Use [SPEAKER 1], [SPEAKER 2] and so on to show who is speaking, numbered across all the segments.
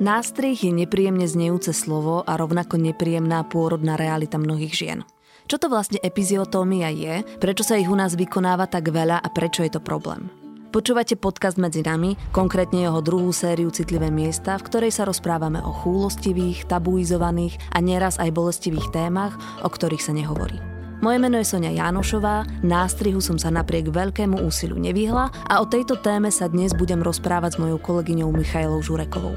[SPEAKER 1] Nástrih je nepríjemne znejúce slovo a rovnako nepríjemná pôrodná realita mnohých žien. Čo to vlastne epiziotómia je, prečo sa ich u nás vykonáva tak veľa a prečo je to problém? Počúvate podcast Medzi nami, konkrétne jeho druhú sériu Citlivé miesta, v ktorej sa rozprávame o chúlostivých, tabuizovaných a neraz aj bolestivých témach, o ktorých sa nehovorí. Moje meno je Sonia Jánošová, nástrihu som sa napriek veľkému úsiliu nevyhla a o tejto téme sa dnes budem rozprávať s mojou kolegyňou Michailou Žurekovou.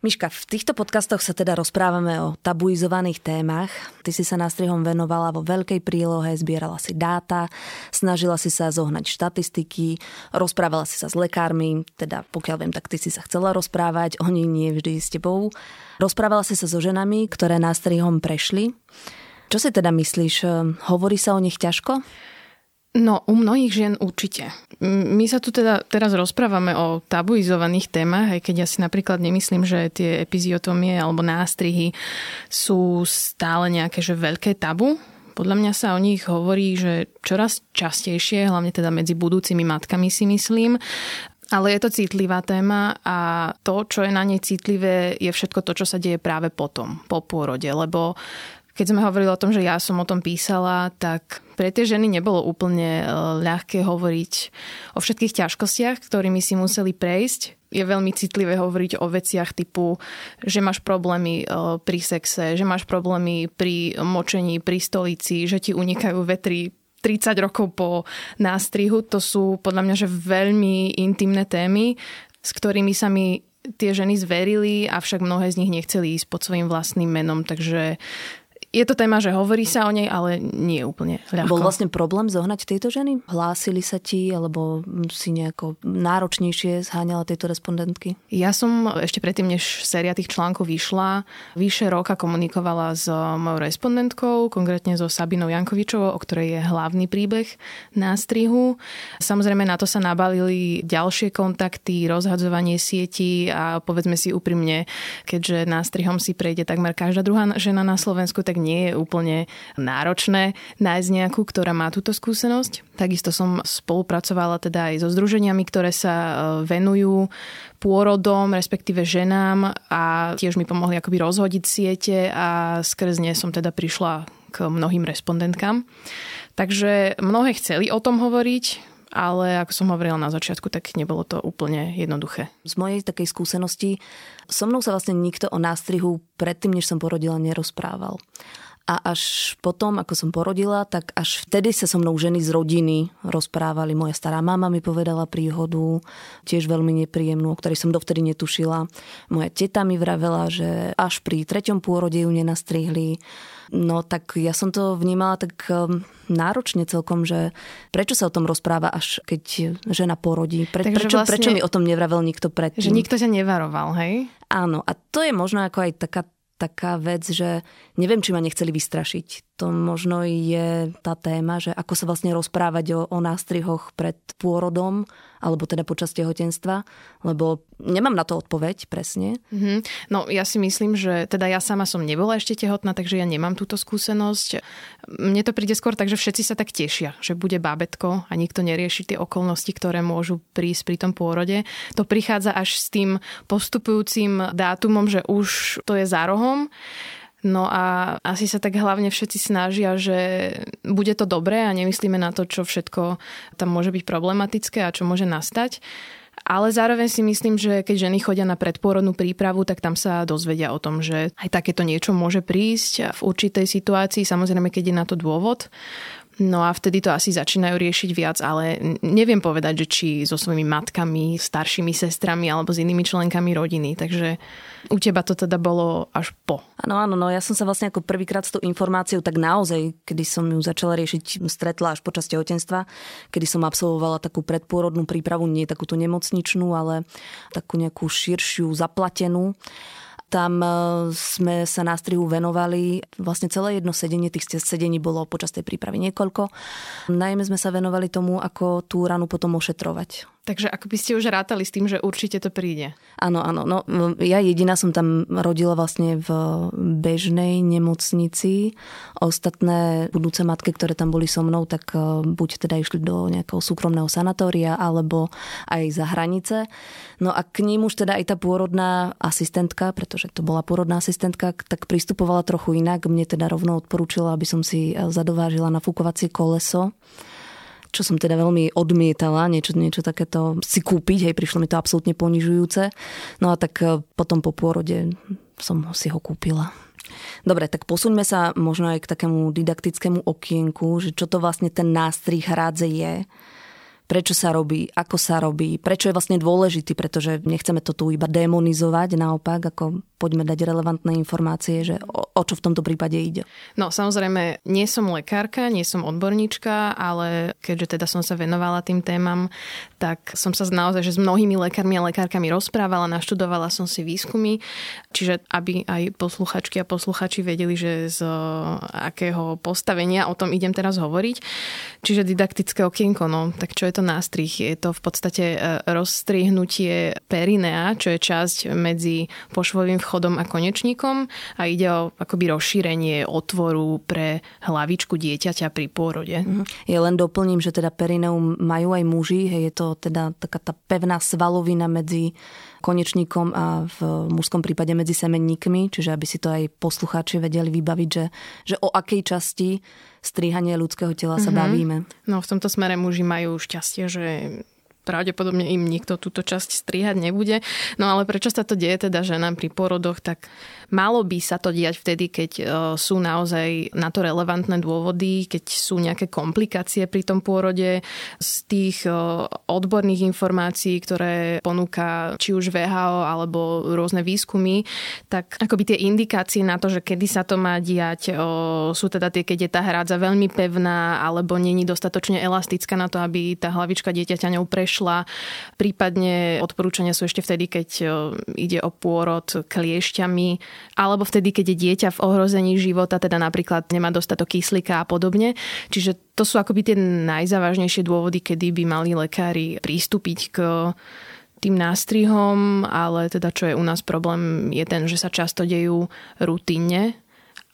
[SPEAKER 1] Miška, v týchto podcastoch sa teda rozprávame o tabuizovaných témach. Ty si sa nástrihom venovala vo veľkej prílohe, zbierala si dáta, snažila si sa zohnať štatistiky, rozprávala si sa s lekármi, teda pokiaľ viem, tak ty si sa chcela rozprávať, oni nie vždy s tebou. Rozprávala si sa so ženami, ktoré nástrihom prešli. Čo si teda myslíš? Hovorí sa o nich ťažko?
[SPEAKER 2] No, u mnohých žien určite. My sa tu teda teraz rozprávame o tabuizovaných témach, aj keď ja si napríklad nemyslím, že tie epiziotomie alebo nástrihy sú stále nejaké že veľké tabu. Podľa mňa sa o nich hovorí, že čoraz častejšie, hlavne teda medzi budúcimi matkami si myslím. Ale je to citlivá téma a to, čo je na nej citlivé, je všetko to, čo sa deje práve potom, po pôrode. Lebo keď sme hovorili o tom, že ja som o tom písala, tak pre tie ženy nebolo úplne e, ľahké hovoriť o všetkých ťažkostiach, ktorými si museli prejsť. Je veľmi citlivé hovoriť o veciach typu, že máš problémy e, pri sexe, že máš problémy pri močení, pri stolici, že ti unikajú vetry 30 rokov po nástrihu. To sú podľa mňa že veľmi intimné témy, s ktorými sa mi tie ženy zverili, avšak mnohé z nich nechceli ísť pod svojim vlastným menom, takže je to téma, že hovorí sa o nej, ale nie je úplne ľahko.
[SPEAKER 1] Bol vlastne problém zohnať tieto ženy? Hlásili sa ti, alebo si nejako náročnejšie zháňala tieto respondentky?
[SPEAKER 2] Ja som ešte predtým, než séria tých článkov vyšla, vyše roka komunikovala s mojou respondentkou, konkrétne so Sabinou Jankovičovou, o ktorej je hlavný príbeh nástrihu. Samozrejme na to sa nabalili ďalšie kontakty, rozhadzovanie sietí a povedzme si úprimne, keďže nástrihom si prejde takmer každá druhá žena na Slovensku, tak nie je úplne náročné nájsť nejakú, ktorá má túto skúsenosť. Takisto som spolupracovala teda aj so združeniami, ktoré sa e, venujú pôrodom, respektíve ženám a tiež mi pomohli akoby rozhodiť siete a skrz ne som teda prišla k mnohým respondentkám. Takže mnohé chceli o tom hovoriť, ale ako som hovorila na začiatku, tak nebolo to úplne jednoduché.
[SPEAKER 1] Z mojej takej skúsenosti so mnou sa vlastne nikto o nástrihu predtým, než som porodila, nerozprával. A až potom, ako som porodila, tak až vtedy sa so mnou ženy z rodiny rozprávali. Moja stará mama mi povedala príhodu, tiež veľmi nepríjemnú, o ktorej som dovtedy netušila. Moja teta mi vravela, že až pri treťom pôrode ju nenastrihli. No tak ja som to vnímala tak um, náročne celkom, že prečo sa o tom rozpráva až keď žena porodí? Pre, prečo, vlastne, prečo mi o tom nevravel nikto predtým?
[SPEAKER 2] Že nikto ťa nevaroval, hej?
[SPEAKER 1] Áno, a to je možno ako aj taká taká vec, že neviem, či ma nechceli vystrašiť. To možno je tá téma, že ako sa vlastne rozprávať o, o nástrihoch pred pôrodom, alebo teda počas tehotenstva, lebo nemám na to odpoveď presne.
[SPEAKER 2] Mm-hmm. No ja si myslím, že teda ja sama som nebola ešte tehotná, takže ja nemám túto skúsenosť. Mne to príde skôr tak, že všetci sa tak tešia, že bude bábetko a nikto nerieši tie okolnosti, ktoré môžu prísť pri tom pôrode. To prichádza až s tým postupujúcim dátumom, že už to je za rohom. No a asi sa tak hlavne všetci snažia, že bude to dobré a nemyslíme na to, čo všetko tam môže byť problematické a čo môže nastať. Ale zároveň si myslím, že keď ženy chodia na predpôrodnú prípravu, tak tam sa dozvedia o tom, že aj takéto niečo môže prísť v určitej situácii, samozrejme, keď je na to dôvod. No a vtedy to asi začínajú riešiť viac, ale neviem povedať, že či so svojimi matkami, staršími sestrami alebo s inými členkami rodiny. Takže u teba to teda bolo až po.
[SPEAKER 1] Áno, áno, no ja som sa vlastne ako prvýkrát s tou informáciou tak naozaj, kedy som ju začala riešiť, stretla až počas tehotenstva, kedy som absolvovala takú predpôrodnú prípravu, nie takúto nemocničnú, ale takú nejakú širšiu, zaplatenú. Tam e, sme sa nástrihu venovali vlastne celé jedno sedenie, tých sedení bolo počas tej prípravy niekoľko. Najmä sme sa venovali tomu, ako tú ranu potom ošetrovať.
[SPEAKER 2] Takže ako by ste už rátali s tým, že určite to príde.
[SPEAKER 1] Áno, áno. No, ja jediná som tam rodila vlastne v bežnej nemocnici. Ostatné budúce matky, ktoré tam boli so mnou, tak e, buď teda išli do nejakého súkromného sanatória, alebo aj za hranice. No a k ním už teda aj tá pôrodná asistentka, pretože to bola pôrodná asistentka, tak pristupovala trochu inak. Mne teda rovno odporúčila, aby som si e, zadovážila nafúkovacie koleso čo som teda veľmi odmietala, niečo, niečo takéto si kúpiť, hej, prišlo mi to absolútne ponižujúce. No a tak e, potom po pôrode som si ho kúpila. Dobre, tak posuňme sa možno aj k takému didaktickému okienku, že čo to vlastne ten nástrih hrádze je prečo sa robí, ako sa robí, prečo je vlastne dôležitý, pretože nechceme to tu iba demonizovať, naopak, ako poďme dať relevantné informácie, že o, o čo v tomto prípade ide.
[SPEAKER 2] No samozrejme, nie som lekárka, nie som odborníčka, ale keďže teda som sa venovala tým témam, tak som sa naozaj že s mnohými lekármi a lekárkami rozprávala, naštudovala som si výskumy, čiže aby aj posluchačky a posluchači vedeli, že z akého postavenia o tom idem teraz hovoriť. Čiže didaktické okienko, no tak čo je to nástrih? Je to v podstate e, rozstrihnutie perinea, čo je časť medzi pošvovým vchodom a konečníkom a ide o akoby rozšírenie otvoru pre hlavičku dieťaťa pri pôrode. Mhm.
[SPEAKER 1] Ja len doplním, že teda perineum majú aj muži, je to teda taká tá pevná svalovina medzi konečníkom a v mužskom prípade medzi semenníkmi, čiže aby si to aj poslucháči vedeli vybaviť, že, že o akej časti strihania ľudského tela sa mm-hmm. bavíme.
[SPEAKER 2] No v tomto smere muži majú šťastie, že pravdepodobne im nikto túto časť strihať nebude. No ale prečo sa to deje teda ženám pri porodoch, tak malo by sa to diať vtedy, keď e, sú naozaj na to relevantné dôvody, keď sú nejaké komplikácie pri tom pôrode z tých e, odborných informácií, ktoré ponúka či už VHO alebo rôzne výskumy, tak akoby tie indikácie na to, že kedy sa to má diať, e, sú teda tie, keď je tá hrádza veľmi pevná alebo není dostatočne elastická na to, aby tá hlavička dieťaťa ňou prešla. Prípadne odporúčania sú ešte vtedy, keď ide o pôrod kliešťami, alebo vtedy, keď je dieťa v ohrození života, teda napríklad nemá dostatok kyslíka a podobne. Čiže to sú akoby tie najzávažnejšie dôvody, kedy by mali lekári pristúpiť k tým nástrihom, ale teda čo je u nás problém je ten, že sa často dejú rutinne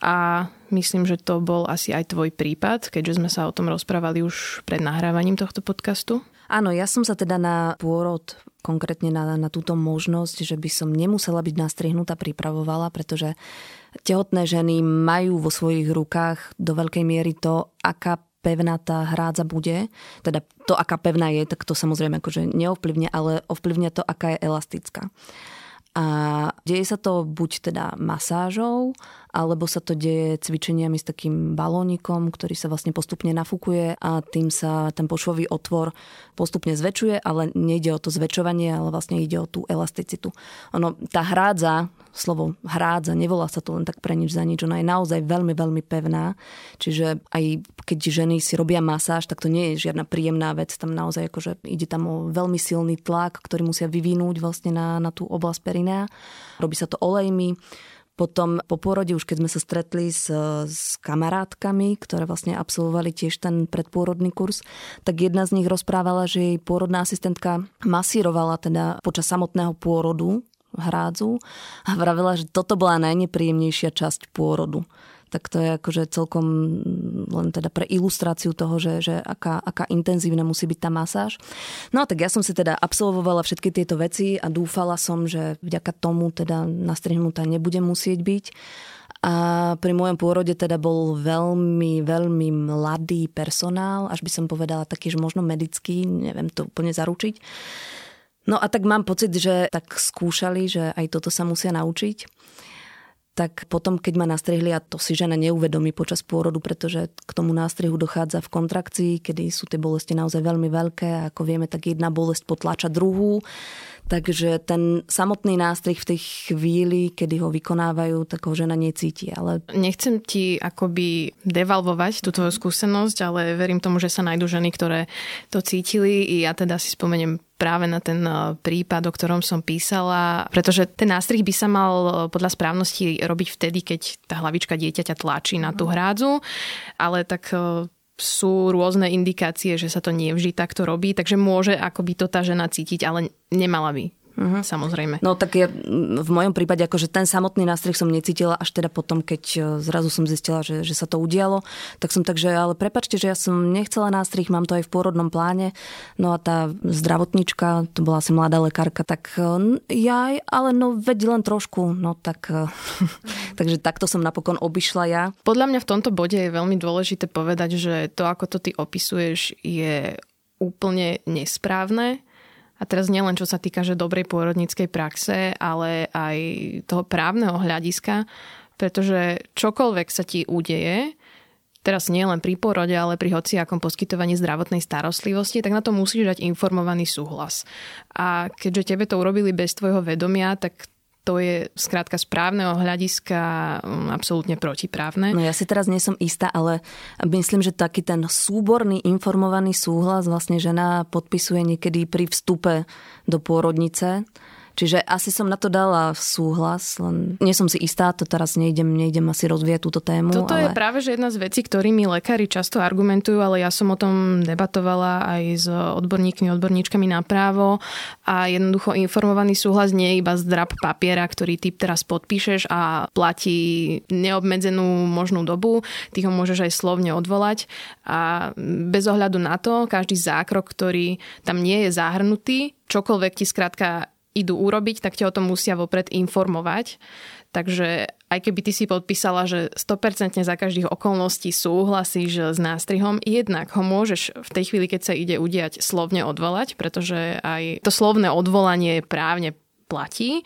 [SPEAKER 2] a myslím, že to bol asi aj tvoj prípad, keďže sme sa o tom rozprávali už pred nahrávaním tohto podcastu.
[SPEAKER 1] Áno, ja som sa teda na pôrod, konkrétne na, na túto možnosť, že by som nemusela byť nastrihnutá, pripravovala, pretože tehotné ženy majú vo svojich rukách do veľkej miery to, aká pevná tá hrádza bude. Teda to, aká pevná je, tak to samozrejme akože neovplyvne, ale ovplyvne to, aká je elastická. A deje sa to buď teda masážou, alebo sa to deje cvičeniami s takým balónikom, ktorý sa vlastne postupne nafúkuje a tým sa ten pošvový otvor postupne zväčšuje, ale nejde o to zväčšovanie, ale vlastne ide o tú elasticitu. Ono, tá hrádza, slovo hrádza, nevolá sa to len tak pre nič za nič, ona je naozaj veľmi, veľmi pevná, čiže aj keď ženy si robia masáž, tak to nie je žiadna príjemná vec, tam naozaj akože ide tam o veľmi silný tlak, ktorý musia vyvinúť vlastne na, na tú oblasť perinea. Robí sa to olejmi, potom po pôrode, už keď sme sa stretli s, s kamarátkami, ktoré vlastne absolvovali tiež ten predpôrodný kurz, tak jedna z nich rozprávala, že jej pôrodná asistentka masírovala teda počas samotného pôrodu hrádzu a vravela, že toto bola najnepríjemnejšia časť pôrodu tak to je akože celkom len teda pre ilustráciu toho, že, že aká, aká intenzívna musí byť tá masáž. No tak ja som si teda absolvovala všetky tieto veci a dúfala som, že vďaka tomu teda nastrihnutá nebudem musieť byť. A pri môjom pôrode teda bol veľmi, veľmi mladý personál, až by som povedala taký, že možno medický, neviem to úplne zaručiť. No a tak mám pocit, že tak skúšali, že aj toto sa musia naučiť tak potom, keď ma nastrihli, a to si žena neuvedomí počas pôrodu, pretože k tomu nástrihu dochádza v kontrakcii, kedy sú tie bolesti naozaj veľmi veľké a ako vieme, tak jedna bolesť potláča druhú. Takže ten samotný nástrih v tej chvíli, kedy ho vykonávajú, tak ho žena necíti. Ale...
[SPEAKER 2] Nechcem ti akoby devalvovať tú tvoju skúsenosť, ale verím tomu, že sa nájdú ženy, ktoré to cítili. I ja teda si spomeniem práve na ten eh, prípad, o ktorom som písala, pretože ten nástrih by sa mal eh, podľa správnosti robiť vtedy, keď tá hlavička dieťaťa tlačí na tú hrádzu, ale tak eh, sú rôzne indikácie, že sa to nie vždy takto robí, takže môže akoby to tá žena cítiť, ale nemala by. Uh-huh. Samozrejme.
[SPEAKER 1] No tak ja, v mojom prípade akože ten samotný nástrih som necítila až teda potom, keď e, zrazu som zistila, že, že sa to udialo, tak som takže, ale prepačte, že ja som nechcela nástrih, mám to aj v pôrodnom pláne. No a tá zdravotnička, to bola asi mladá lekárka, tak e, ja, ale no veď len trošku, no tak e, takže takto som napokon obišla ja.
[SPEAKER 2] Podľa mňa v tomto bode je veľmi dôležité povedať, že to, ako to ty opisuješ, je úplne nesprávne a teraz nielen čo sa týka že dobrej pôrodníckej praxe, ale aj toho právneho hľadiska, pretože čokoľvek sa ti udeje, teraz nie len pri porode, ale pri hociakom poskytovaní zdravotnej starostlivosti, tak na to musíš dať informovaný súhlas. A keďže tebe to urobili bez tvojho vedomia, tak to je skrátka správneho hľadiska mm, absolútne protiprávne.
[SPEAKER 1] No ja si teraz nie som istá, ale myslím, že taký ten súborný informovaný súhlas vlastne žena podpisuje niekedy pri vstupe do pôrodnice Čiže asi som na to dala súhlas, len nie som si istá, to teraz nejdem, nejdem asi rozvíjať túto tému.
[SPEAKER 2] Toto ale... je práve že jedna z vecí, ktorými lekári často argumentujú, ale ja som o tom debatovala aj s odborníkmi, odborníčkami na právo a jednoducho informovaný súhlas nie je iba zdrab papiera, ktorý ty teraz podpíšeš a platí neobmedzenú možnú dobu, ty ho môžeš aj slovne odvolať a bez ohľadu na to, každý zákrok, ktorý tam nie je zahrnutý, čokoľvek ti skrátka idú urobiť, tak ťa o tom musia vopred informovať. Takže aj keby ty si podpísala, že 100% za každých okolností súhlasíš s nástrihom, jednak ho môžeš v tej chvíli, keď sa ide udiať, slovne odvolať, pretože aj to slovné odvolanie právne platí.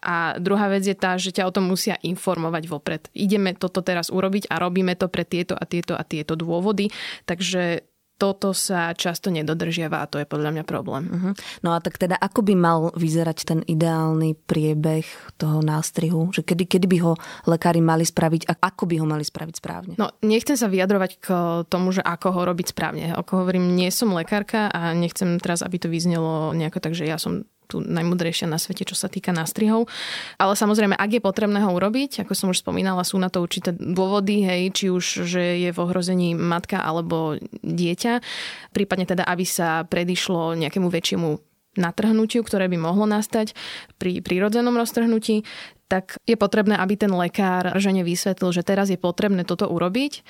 [SPEAKER 2] A druhá vec je tá, že ťa o tom musia informovať vopred. Ideme toto teraz urobiť a robíme to pre tieto a tieto a tieto dôvody. Takže toto sa často nedodržiava a to je podľa mňa problém. Uh-huh.
[SPEAKER 1] No a tak teda ako by mal vyzerať ten ideálny priebeh toho nástrihu? Že kedy, kedy by ho lekári mali spraviť a ako by ho mali spraviť správne?
[SPEAKER 2] No nechcem sa vyjadrovať k tomu, že ako ho robiť správne. Ako hovorím, nie som lekárka a nechcem teraz, aby to vyznelo nejako tak, že ja som tu najmudrejšia na svete, čo sa týka nástrihov. Ale samozrejme, ak je potrebné ho urobiť, ako som už spomínala, sú na to určité dôvody, hej, či už, že je v ohrození matka alebo dieťa, prípadne teda, aby sa predišlo nejakému väčšiemu natrhnutiu, ktoré by mohlo nastať pri prírodzenom roztrhnutí, tak je potrebné, aby ten lekár žene vysvetlil, že teraz je potrebné toto urobiť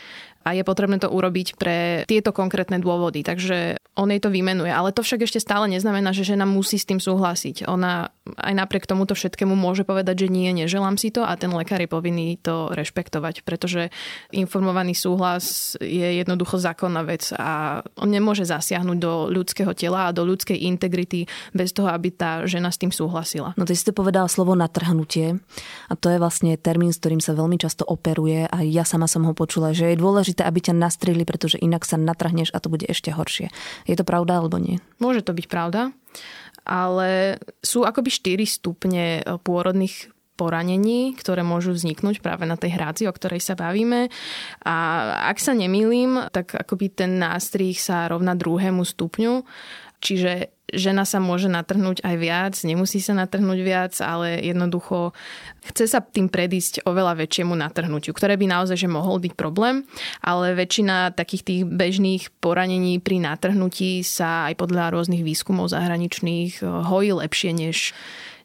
[SPEAKER 2] a je potrebné to urobiť pre tieto konkrétne dôvody. Takže on jej to vymenuje. Ale to však ešte stále neznamená, že žena musí s tým súhlasiť. Ona aj napriek tomuto všetkému môže povedať, že nie, neželám si to a ten lekár je povinný to rešpektovať, pretože informovaný súhlas je jednoducho zákonná vec a on nemôže zasiahnuť do ľudského tela a do ľudskej integrity bez toho, aby tá žena s tým súhlasila.
[SPEAKER 1] No ty si to povedala slovo natrhnutie a to je vlastne termín, s ktorým sa veľmi často operuje a ja sama som ho počula, že je dôležité dôležité, aby ťa nastrihli, pretože inak sa natrhneš a to bude ešte horšie. Je to pravda alebo nie?
[SPEAKER 2] Môže to byť pravda, ale sú akoby 4 stupne pôrodných poranení, ktoré môžu vzniknúť práve na tej hrádzi, o ktorej sa bavíme. A ak sa nemýlim, tak akoby ten nástrih sa rovná druhému stupňu. Čiže žena sa môže natrhnúť aj viac, nemusí sa natrhnúť viac, ale jednoducho chce sa tým predísť oveľa väčšiemu natrhnutiu, ktoré by naozaj že mohol byť problém, ale väčšina takých tých bežných poranení pri natrhnutí sa aj podľa rôznych výskumov zahraničných hojí lepšie než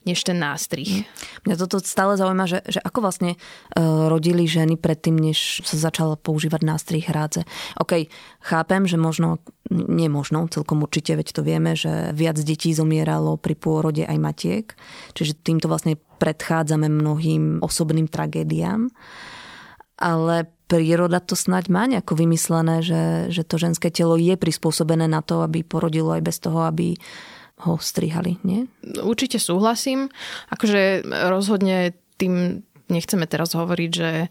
[SPEAKER 2] než ten nástrih.
[SPEAKER 1] Mňa toto stále zaujíma, že, že ako vlastne uh, rodili ženy predtým, než sa začala používať nástrih hrádze. OK, chápem, že možno, nie možno, celkom určite, veď to vieme, že viac detí zomieralo pri pôrode aj matiek, čiže týmto vlastne predchádzame mnohým osobným tragédiám. Ale príroda to snať má nejako vymyslené, že, že to ženské telo je prispôsobené na to, aby porodilo aj bez toho, aby ho strihali, nie?
[SPEAKER 2] Určite súhlasím. Akože rozhodne tým nechceme teraz hovoriť, že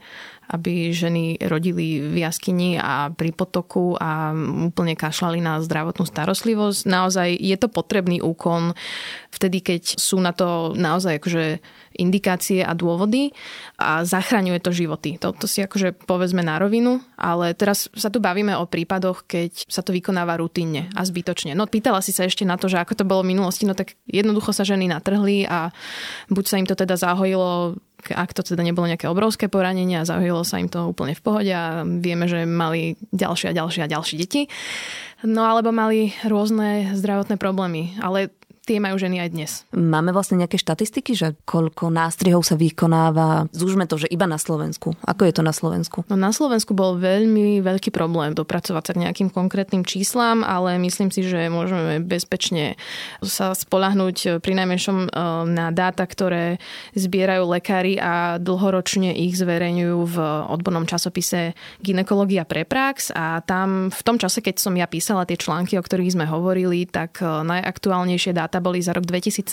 [SPEAKER 2] aby ženy rodili v jaskyni a pri potoku a úplne kašľali na zdravotnú starostlivosť. Naozaj je to potrebný úkon vtedy, keď sú na to naozaj akože indikácie a dôvody a zachraňuje to životy. To, to si akože povedzme na rovinu, ale teraz sa tu bavíme o prípadoch, keď sa to vykonáva rutinne a zbytočne. No pýtala si sa ešte na to, že ako to bolo v minulosti, no tak jednoducho sa ženy natrhli a buď sa im to teda zahojilo ak to teda nebolo nejaké obrovské poranenie a zahojilo sa im to úplne v pohode a vieme, že mali ďalšie a ďalšie a ďalšie deti. No alebo mali rôzne zdravotné problémy. Ale tie majú ženy aj dnes.
[SPEAKER 1] Máme vlastne nejaké štatistiky, že koľko nástrihov sa vykonáva, zúžme to, že iba na Slovensku. Ako je to na Slovensku?
[SPEAKER 2] No na Slovensku bol veľmi veľký problém dopracovať sa k nejakým konkrétnym číslam, ale myslím si, že môžeme bezpečne sa spolahnúť pri najmenšom e, na dáta, ktoré zbierajú lekári a dlhoročne ich zverejňujú v odbornom časopise Ginekológia pre prax a tam v tom čase, keď som ja písala tie články, o ktorých sme hovorili, tak e, najaktuálnejšie dáta boli za rok 2017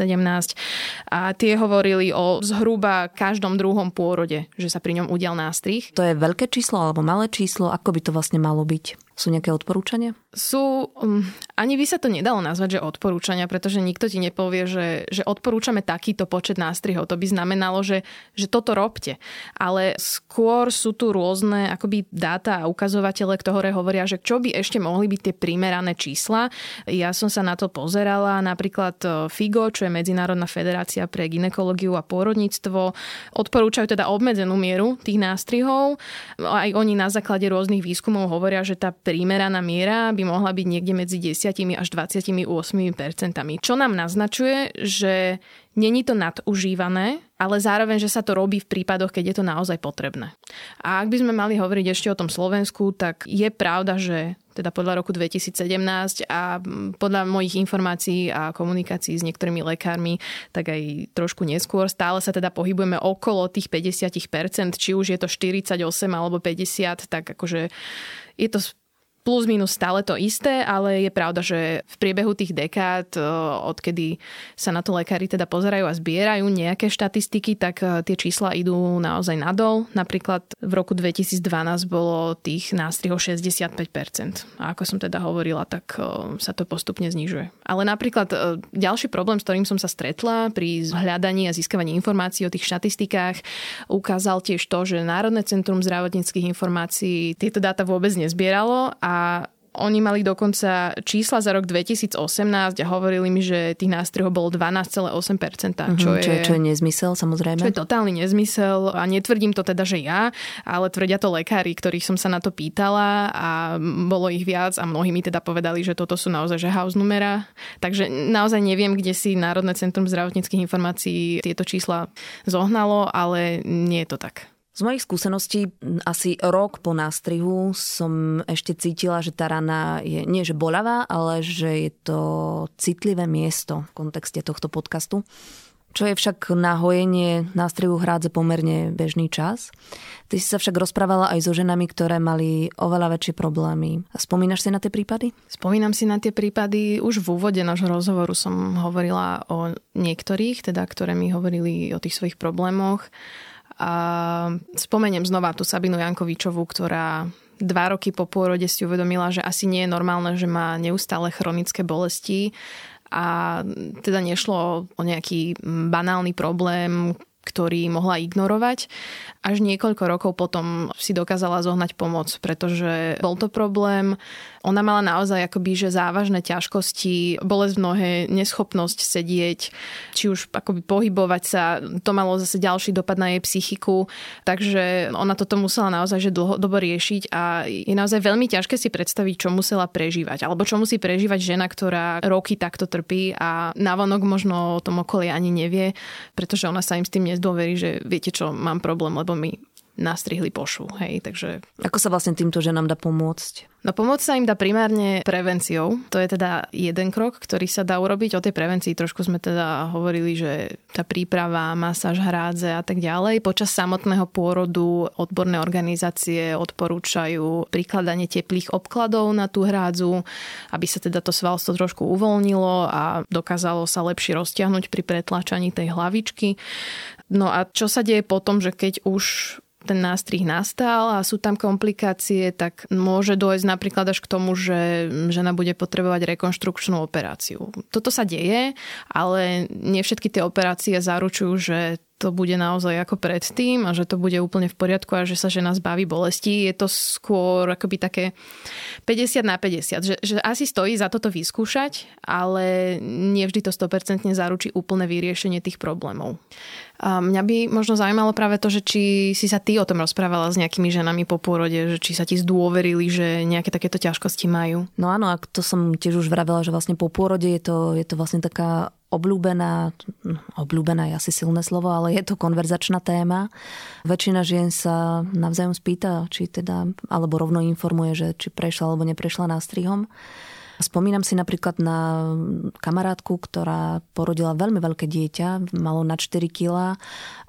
[SPEAKER 2] a tie hovorili o zhruba každom druhom pôrode, že sa pri ňom udial nástrih.
[SPEAKER 1] To je veľké číslo alebo malé číslo? Ako by to vlastne malo byť? Sú nejaké odporúčania?
[SPEAKER 2] Sú, um, ani by sa to nedalo nazvať, že odporúčania, pretože nikto ti nepovie, že, že odporúčame takýto počet nástrihov. To by znamenalo, že, že toto robte. Ale skôr sú tu rôzne akoby dáta a ukazovatele, ktoré hovoria, že čo by ešte mohli byť tie primerané čísla. Ja som sa na to pozerala, napríklad e, FIGO, čo je Medzinárodná federácia pre ginekológiu a pôrodníctvo, odporúčajú teda obmedzenú mieru tých nástrihov. Aj oni na základe rôznych výskumov hovoria, že tá primeraná miera by mohla byť niekde medzi 10 až 28 percentami. Čo nám naznačuje, že není to nadužívané, ale zároveň, že sa to robí v prípadoch, keď je to naozaj potrebné. A ak by sme mali hovoriť ešte o tom Slovensku, tak je pravda, že teda podľa roku 2017 a podľa mojich informácií a komunikácií s niektorými lekármi, tak aj trošku neskôr. Stále sa teda pohybujeme okolo tých 50%, či už je to 48 alebo 50, tak akože je to plus minus stále to isté, ale je pravda, že v priebehu tých dekád, e, odkedy sa na to lekári teda pozerajú a zbierajú nejaké štatistiky, tak e, tie čísla idú naozaj nadol. Napríklad v roku 2012 bolo tých nástrihov 65%. A ako som teda hovorila, tak e, sa to postupne znižuje. Ale napríklad ďalší problém, s ktorým som sa stretla pri hľadaní a získavaní informácií o tých štatistikách, ukázal tiež to, že Národné centrum zdravotníckých informácií tieto dáta vôbec nezbieralo a a oni mali dokonca čísla za rok 2018 a hovorili mi, že tých nástrojov bolo 12,8%. Uh-huh,
[SPEAKER 1] čo, je, čo, je, čo je nezmysel, samozrejme.
[SPEAKER 2] Čo je totálny nezmysel a netvrdím to teda, že ja, ale tvrdia to lekári, ktorých som sa na to pýtala a bolo ich viac a mnohí mi teda povedali, že toto sú naozaj že house numera. Takže naozaj neviem, kde si Národné centrum zdravotníckých informácií tieto čísla zohnalo, ale nie je to tak.
[SPEAKER 1] Z mojich skúseností asi rok po nástrihu som ešte cítila, že tá rana je nie že boľavá, ale že je to citlivé miesto v kontexte tohto podcastu. Čo je však na hojenie nástrihu hrádze pomerne bežný čas. Ty si sa však rozprávala aj so ženami, ktoré mali oveľa väčšie problémy. Spomínaš si na tie prípady?
[SPEAKER 2] Spomínam si na tie prípady. Už v úvode nášho rozhovoru som hovorila o niektorých, teda, ktoré mi hovorili o tých svojich problémoch. A spomeniem znova tú Sabinu Jankovičovú, ktorá dva roky po pôrode si uvedomila, že asi nie je normálne, že má neustále chronické bolesti. A teda nešlo o nejaký banálny problém, ktorý mohla ignorovať. Až niekoľko rokov potom si dokázala zohnať pomoc, pretože bol to problém. Ona mala naozaj akoby, že závažné ťažkosti, bolesť v nohe, neschopnosť sedieť, či už akoby pohybovať sa. To malo zase ďalší dopad na jej psychiku. Takže ona toto musela naozaj že dlhodobo riešiť a je naozaj veľmi ťažké si predstaviť, čo musela prežívať. Alebo čo musí prežívať žena, ktorá roky takto trpí a navonok možno o tom okolie ani nevie, pretože ona sa im s tým dôvery, že viete čo, mám problém, lebo mi nastrihli pošu. Hej, takže...
[SPEAKER 1] Ako sa vlastne týmto ženám dá pomôcť?
[SPEAKER 2] No pomoc sa im dá primárne prevenciou. To je teda jeden krok, ktorý sa dá urobiť. O tej prevencii trošku sme teda hovorili, že tá príprava, masáž hrádze a tak ďalej. Počas samotného pôrodu odborné organizácie odporúčajú prikladanie teplých obkladov na tú hrádzu, aby sa teda to svalstvo trošku uvoľnilo a dokázalo sa lepšie roztiahnuť pri pretlačaní tej hlavičky. No a čo sa deje potom, že keď už ten nástrih nastal a sú tam komplikácie, tak môže dôjsť napríklad až k tomu, že žena bude potrebovať rekonštrukčnú operáciu. Toto sa deje, ale nie všetky tie operácie zaručujú, že to bude naozaj ako predtým a že to bude úplne v poriadku a že sa žena zbaví bolesti. Je to skôr akoby také 50 na 50, že, že asi stojí za toto vyskúšať, ale nevždy to 100% zaručí úplné vyriešenie tých problémov. A mňa by možno zaujímalo práve to, že či si sa ty o tom rozprávala s nejakými ženami po pôrode, že či sa ti zdôverili, že nejaké takéto ťažkosti majú.
[SPEAKER 1] No áno, a to som tiež už vravela, že vlastne po pôrode je to, je to vlastne taká obľúbená, obľúbená je asi silné slovo, ale je to konverzačná téma. Väčšina žien sa navzájom spýta, či teda, alebo rovno informuje, že či prešla alebo neprešla nástrihom. Spomínam si napríklad na kamarátku, ktorá porodila veľmi veľké dieťa, malo na 4 kg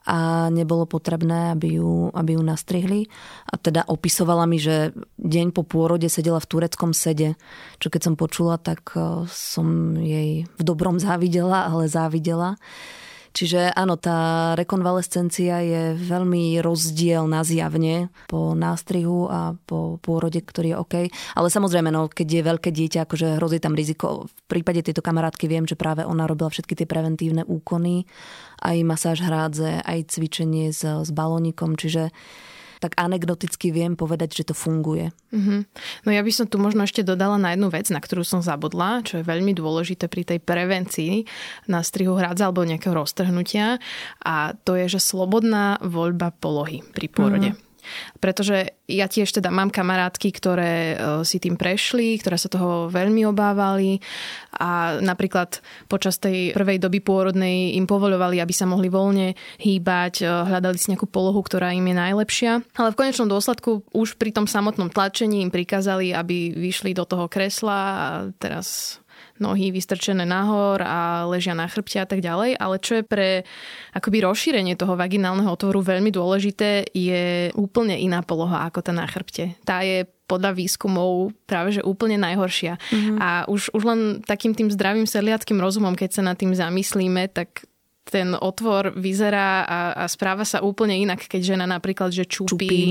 [SPEAKER 1] a nebolo potrebné, aby ju, aby ju nastrihli. A teda opisovala mi, že deň po pôrode sedela v tureckom sede, čo keď som počula, tak eh, som jej v dobrom závidela, ale závidela. Čiže áno, tá rekonvalescencia je veľmi rozdielna zjavne po nástrihu a po pôrode, ktorý je OK. Ale samozrejme, no, keď je veľké dieťa, akože hrozí tam riziko. V prípade tejto kamarátky viem, že práve ona robila všetky tie preventívne úkony, aj masáž hrádze, aj cvičenie s, s balónikom, čiže tak anekdoticky viem povedať, že to funguje. Mm-hmm.
[SPEAKER 2] No ja by som tu možno ešte dodala na jednu vec, na ktorú som zabudla, čo je veľmi dôležité pri tej prevencii na strihu hrádza alebo nejakého roztrhnutia a to je, že slobodná voľba polohy pri pôrode. Mm-hmm. Pretože ja tiež teda mám kamarátky, ktoré e, si tým prešli, ktoré sa toho veľmi obávali a napríklad počas tej prvej doby pôrodnej im povoľovali, aby sa mohli voľne hýbať, e, hľadali si nejakú polohu, ktorá im je najlepšia. Ale v konečnom dôsledku už pri tom samotnom tlačení im prikázali, aby vyšli do toho kresla a teraz nohy vystrčené nahor a ležia na chrbte a tak ďalej, ale čo je pre akoby rozšírenie toho vaginálneho otvoru veľmi dôležité, je úplne iná poloha ako tá na chrbte. Tá je podľa výskumov práve že úplne najhoršia. Mm-hmm. A už, už len takým tým zdravým sedliackým rozumom, keď sa nad tým zamyslíme, tak ten otvor vyzerá a, a správa sa úplne inak, keď žena napríklad, že čupí, čupí,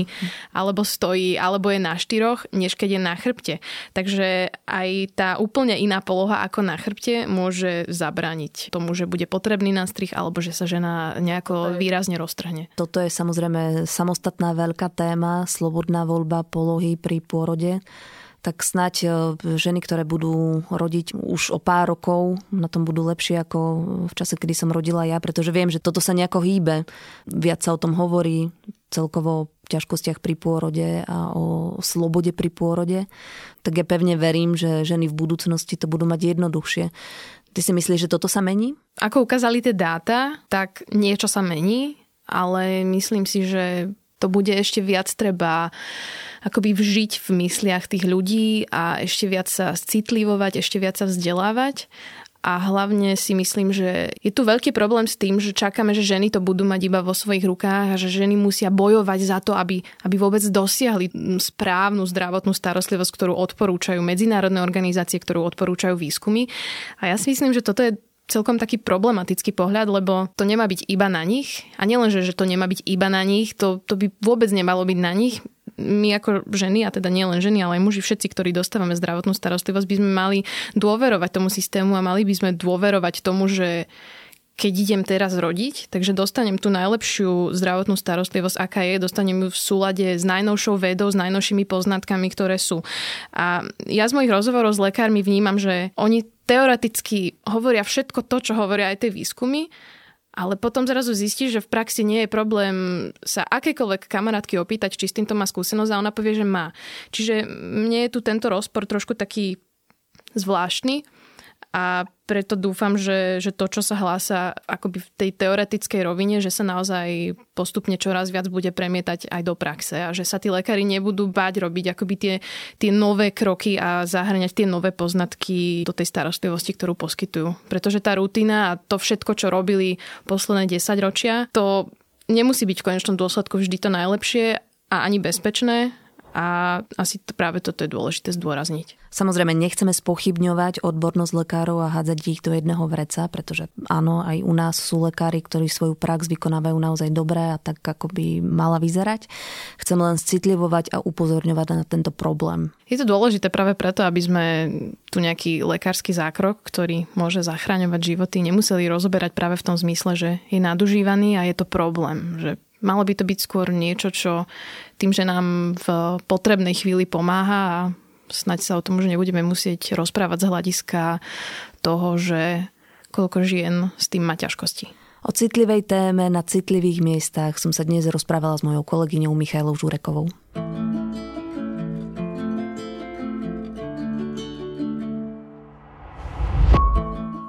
[SPEAKER 2] alebo stojí, alebo je na štyroch, než keď je na chrbte. Takže aj tá úplne iná poloha ako na chrbte môže zabrániť tomu, že bude potrebný nástrih, alebo že sa žena nejako výrazne roztrhne.
[SPEAKER 1] Toto je samozrejme samostatná veľká téma, slobodná voľba polohy pri pôrode tak snať e, ženy, ktoré budú rodiť už o pár rokov, na tom budú lepšie ako v čase, kedy som rodila ja, pretože viem, že toto sa nejako hýbe. Viac sa o tom hovorí, celkovo o ťažkostiach pri pôrode a o slobode pri pôrode, tak ja pevne verím, že ženy v budúcnosti to budú mať jednoduchšie. Ty si myslíš, že toto sa mení?
[SPEAKER 2] Ako ukázali tie dáta, tak niečo sa mení, ale myslím si, že to bude ešte viac treba akoby vžiť v mysliach tých ľudí a ešte viac sa citlivovať, ešte viac sa vzdelávať a hlavne si myslím, že je tu veľký problém s tým, že čakáme, že ženy to budú mať iba vo svojich rukách a že ženy musia bojovať za to, aby, aby vôbec dosiahli správnu zdravotnú starostlivosť, ktorú odporúčajú medzinárodné organizácie, ktorú odporúčajú výskumy. A ja si myslím, že toto je celkom taký problematický pohľad, lebo to nemá byť iba na nich. A nielen, že, to nemá byť iba na nich, to, to by vôbec nemalo byť na nich. My ako ženy, a teda nielen ženy, ale aj muži, všetci, ktorí dostávame zdravotnú starostlivosť, by sme mali dôverovať tomu systému a mali by sme dôverovať tomu, že keď idem teraz rodiť, takže dostanem tú najlepšiu zdravotnú starostlivosť, aká je, dostanem ju v súlade s najnovšou vedou, s najnovšími poznatkami, ktoré sú. A ja z mojich rozhovorov s lekármi vnímam, že oni teoreticky hovoria všetko to, čo hovoria aj tie výskumy, ale potom zrazu zistí, že v praxi nie je problém sa akékoľvek kamarátky opýtať, či s týmto má skúsenosť a ona povie, že má. Čiže mne je tu tento rozpor trošku taký zvláštny a preto dúfam, že, že to, čo sa hlása akoby v tej teoretickej rovine, že sa naozaj postupne čoraz viac bude premietať aj do praxe a že sa tí lekári nebudú báť robiť akoby tie, tie nové kroky a zahrňať tie nové poznatky do tej starostlivosti, ktorú poskytujú. Pretože tá rutina a to všetko, čo robili posledné 10 ročia, to nemusí byť v konečnom dôsledku vždy to najlepšie a ani bezpečné, a asi to, práve toto je dôležité zdôrazniť.
[SPEAKER 1] Samozrejme, nechceme spochybňovať odbornosť lekárov a hádzať ich do jedného vreca, pretože áno, aj u nás sú lekári, ktorí svoju prax vykonávajú naozaj dobre a tak, ako by mala vyzerať. Chcem len citlivovať a upozorňovať na tento problém.
[SPEAKER 2] Je to dôležité práve preto, aby sme tu nejaký lekársky zákrok, ktorý môže zachraňovať životy, nemuseli rozoberať práve v tom zmysle, že je nadužívaný a je to problém. Že malo by to byť skôr niečo, čo tým, že nám v potrebnej chvíli pomáha a snaď sa o tom už nebudeme musieť rozprávať z hľadiska toho, že koľko žien s tým má ťažkosti.
[SPEAKER 1] O citlivej téme na citlivých miestach som sa dnes rozprávala s mojou kolegyňou Michailou Žurekovou.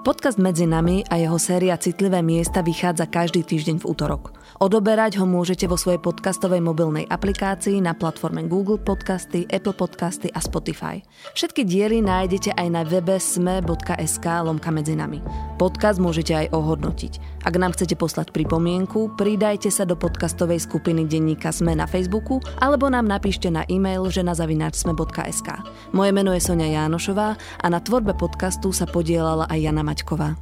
[SPEAKER 1] Podcast Medzi nami a jeho séria Citlivé miesta vychádza každý týždeň v útorok. Odoberať ho môžete vo svojej podcastovej mobilnej aplikácii na platforme Google Podcasty, Apple Podcasty a Spotify. Všetky diely nájdete aj na webe sme.sk lomka medzi nami. Podcast môžete aj ohodnotiť. Ak nám chcete poslať pripomienku, pridajte sa do podcastovej skupiny denníka Sme na Facebooku alebo nám napíšte na e-mail ženazavináčsme.sk. Moje meno je Sonia Jánošová a na tvorbe podcastu sa podielala aj Jana Maťková.